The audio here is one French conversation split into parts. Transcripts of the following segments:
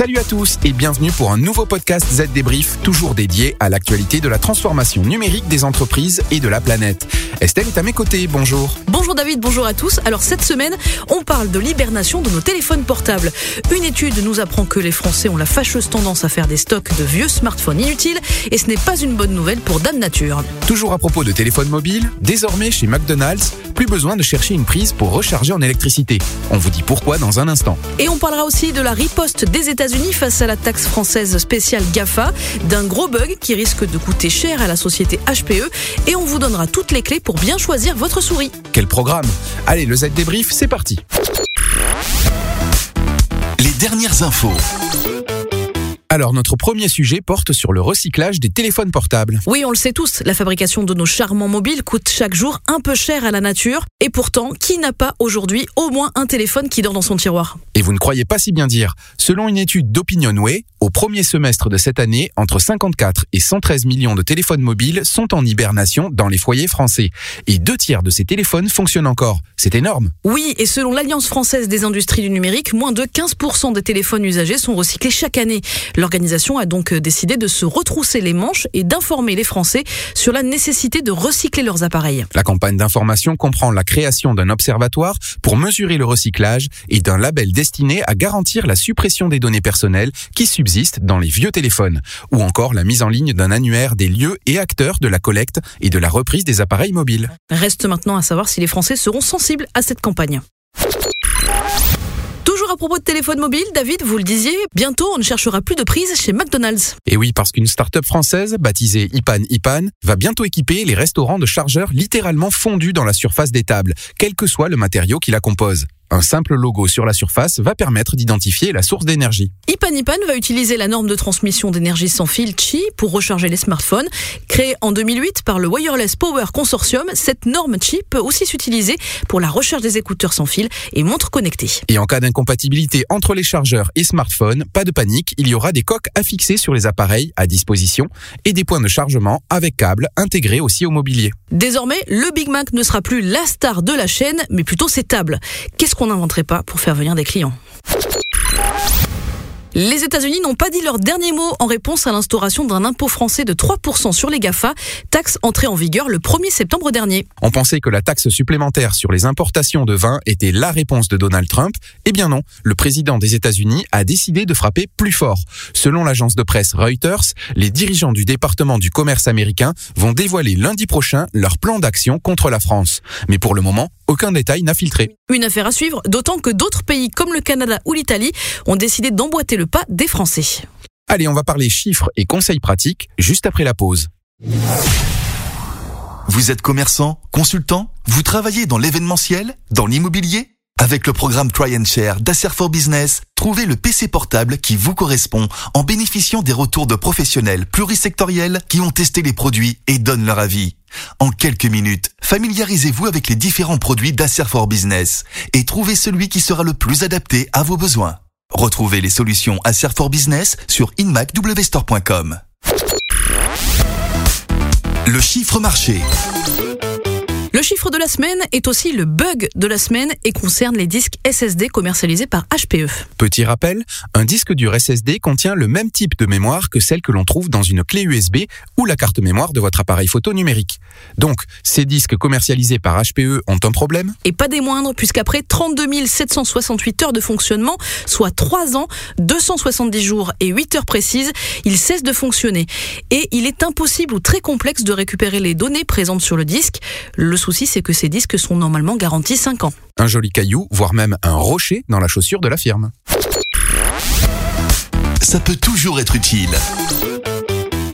Salut à tous et bienvenue pour un nouveau podcast Z Débrief, toujours dédié à l'actualité de la transformation numérique des entreprises et de la planète. Estelle est à mes côtés, bonjour. Bonjour David, bonjour à tous. Alors cette semaine, on parle de l'hibernation de nos téléphones portables. Une étude nous apprend que les Français ont la fâcheuse tendance à faire des stocks de vieux smartphones inutiles et ce n'est pas une bonne nouvelle pour Dame Nature. Toujours à propos de téléphone mobile, désormais chez McDonald's, plus besoin de chercher une prise pour recharger en électricité. On vous dit pourquoi dans un instant. Et on parlera aussi de la riposte des États-Unis face à la taxe française spéciale GAFA, d'un gros bug qui risque de coûter cher à la société HPE et on vous donnera toutes les clés pour bien choisir votre souris. Quel programme? Allez, le Z débrief, c'est parti. Les dernières infos. Alors, notre premier sujet porte sur le recyclage des téléphones portables. Oui, on le sait tous, la fabrication de nos charmants mobiles coûte chaque jour un peu cher à la nature. Et pourtant, qui n'a pas aujourd'hui au moins un téléphone qui dort dans son tiroir? Et vous ne croyez pas si bien dire. Selon une étude d'OpinionWay, au premier semestre de cette année, entre 54 et 113 millions de téléphones mobiles sont en hibernation dans les foyers français. Et deux tiers de ces téléphones fonctionnent encore. C'est énorme. Oui, et selon l'Alliance française des industries du numérique, moins de 15% des téléphones usagés sont recyclés chaque année. L'organisation a donc décidé de se retrousser les manches et d'informer les Français sur la nécessité de recycler leurs appareils. La campagne d'information comprend la création d'un observatoire pour mesurer le recyclage et d'un label destiné à garantir la suppression des données personnelles qui subsistent dans les vieux téléphones, ou encore la mise en ligne d'un annuaire des lieux et acteurs de la collecte et de la reprise des appareils mobiles. Reste maintenant à savoir si les Français seront sensibles à cette campagne. À propos de téléphone mobile, David, vous le disiez, bientôt on ne cherchera plus de prise chez McDonald's. Et oui, parce qu'une start-up française, baptisée Ipan Ipan, va bientôt équiper les restaurants de chargeurs littéralement fondus dans la surface des tables, quel que soit le matériau qui la compose. Un simple logo sur la surface va permettre d'identifier la source d'énergie. Ipan Ipan va utiliser la norme de transmission d'énergie sans fil Qi pour recharger les smartphones. Créée en 2008 par le Wireless Power Consortium, cette norme Qi peut aussi s'utiliser pour la recharge des écouteurs sans fil et montres connectées. Et en cas d'incompatibilité entre les chargeurs et smartphones, pas de panique, il y aura des coques affixées sur les appareils à disposition et des points de chargement avec câbles intégrés aussi au mobilier. Désormais, le Big Mac ne sera plus la star de la chaîne, mais plutôt ses tables. Qu'est-ce qu'on n'inventerait pas pour faire venir des clients les États-Unis n'ont pas dit leur dernier mot en réponse à l'instauration d'un impôt français de 3% sur les GAFA, taxe entrée en vigueur le 1er septembre dernier. On pensait que la taxe supplémentaire sur les importations de vin était la réponse de Donald Trump. Eh bien non, le président des États-Unis a décidé de frapper plus fort. Selon l'agence de presse Reuters, les dirigeants du département du commerce américain vont dévoiler lundi prochain leur plan d'action contre la France. Mais pour le moment, aucun détail n'a filtré. Une affaire à suivre, d'autant que d'autres pays comme le Canada ou l'Italie ont décidé d'emboîter le pas des Français. Allez, on va parler chiffres et conseils pratiques juste après la pause. Vous êtes commerçant, consultant? Vous travaillez dans l'événementiel Dans l'immobilier? Avec le programme Try and Share d'Acer for Business, trouvez le PC portable qui vous correspond en bénéficiant des retours de professionnels plurisectoriels qui ont testé les produits et donnent leur avis. En quelques minutes, familiarisez-vous avec les différents produits d'Acer for Business et trouvez celui qui sera le plus adapté à vos besoins. Retrouvez les solutions Acer for Business sur inmacwstore.com. Le chiffre marché. Le chiffre de la semaine est aussi le bug de la semaine et concerne les disques SSD commercialisés par HPE. Petit rappel, un disque dur SSD contient le même type de mémoire que celle que l'on trouve dans une clé USB ou la carte mémoire de votre appareil photo numérique. Donc, ces disques commercialisés par HPE ont un problème? Et pas des moindres, puisqu'après 32 768 heures de fonctionnement, soit 3 ans, 270 jours et 8 heures précises, il cesse de fonctionner. Et il est impossible ou très complexe de récupérer les données présentes sur le disque. Le souci, c'est que ces disques sont normalement garantis 5 ans. Un joli caillou, voire même un rocher dans la chaussure de la firme. Ça peut toujours être utile.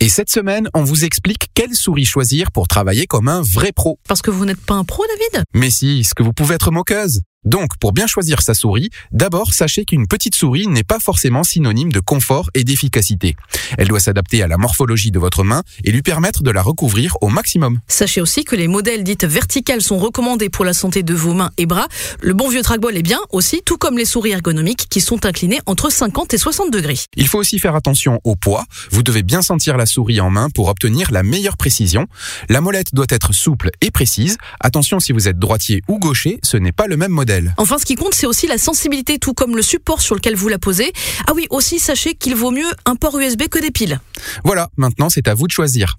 Et cette semaine, on vous explique quelle souris choisir pour travailler comme un vrai pro. Parce que vous n'êtes pas un pro, David? Mais si, ce que vous pouvez être moqueuse? Donc, pour bien choisir sa souris, d'abord sachez qu'une petite souris n'est pas forcément synonyme de confort et d'efficacité. Elle doit s'adapter à la morphologie de votre main et lui permettre de la recouvrir au maximum. Sachez aussi que les modèles dites verticales sont recommandés pour la santé de vos mains et bras. Le bon vieux trackball est bien aussi, tout comme les souris ergonomiques qui sont inclinées entre 50 et 60 degrés. Il faut aussi faire attention au poids. Vous devez bien sentir la souris en main pour obtenir la meilleure précision. La molette doit être souple et précise. Attention si vous êtes droitier ou gaucher, ce n'est pas le même modèle. Enfin, ce qui compte, c'est aussi la sensibilité, tout comme le support sur lequel vous la posez. Ah oui, aussi, sachez qu'il vaut mieux un port USB que des piles. Voilà, maintenant c'est à vous de choisir.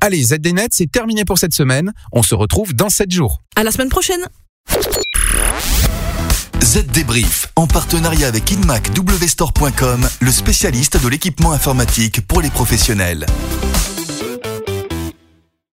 Allez, ZDNet, c'est terminé pour cette semaine. On se retrouve dans 7 jours. À la semaine prochaine. Z Débrief, en partenariat avec InMacWstore.com, le spécialiste de l'équipement informatique pour les professionnels.